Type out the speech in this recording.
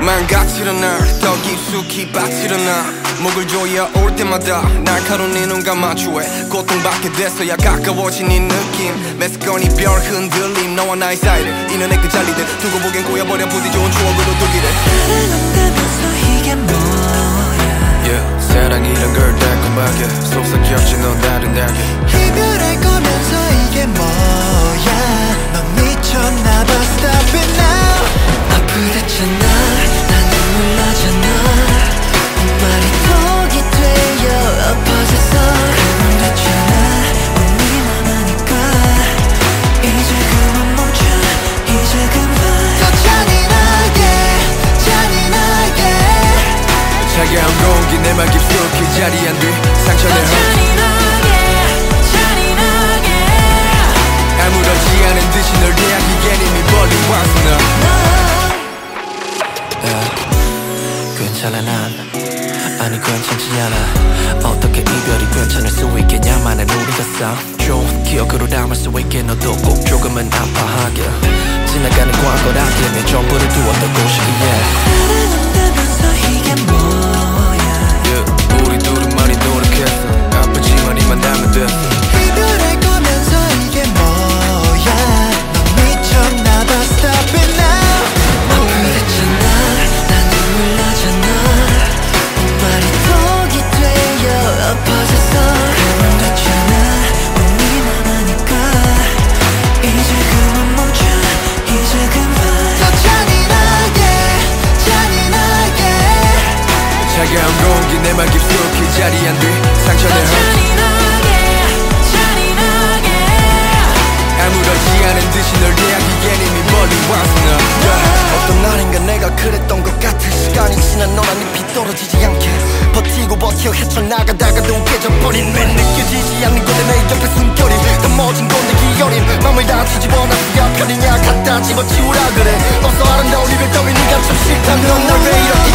망가지려 날더 깊숙이 빠지려 나. 목을 조여 올 때마다 날카로운 네 눈과 마주해 고통받게 됐어야 가까워진 이 느낌. 메스꺼니 별 흔들림 너와 나의 사이를 이는 그 잘리듯 두고 걸 달콤하게 속삭였지 넌 다른 날개 이별할 거면서 이게 뭐 공기 내맘 깊숙이 자리한 뒤 상처를 잔인하게 잔인하게. 아무렇지 않은 듯이 널 대하기엔 이미 멀리 왔어 너. 괜찮아 난. 아니 괜찮지 않아. 어떻게 이별이 괜찮을 수 있겠냐만은 우리가 싸움 좋은 기억으로 담을 수 있게 너도 꼭 조금은 아파하게. 지나가는 과거라기에 내 전부를 두었던 곳이기에 사랑한다면서 이게 뭐 차가운 공기 내맘 깊숙이 자리한 뒤 상처를 잔인하게 잔인하게 아무렇지 않은 듯이 널 대하기엔 이미 멀리 왔어 너 yeah. 어떤 날인가 내가 그랬던 것 같아 시간이 지나 너랑 잎이 떨어지지 않게 버티고 버텨 헤쳐나가다가도 깨져버린 왜 느껴지지 않는 건데 내 옆에 숨결이 더 멋진 건데 기어린 맘을 다 뒤집어놨어야 편이냐 갖다 집어치우라 그래 없어 아름다운 이별 따위 네가 좀 싫다면 널왜 이렇게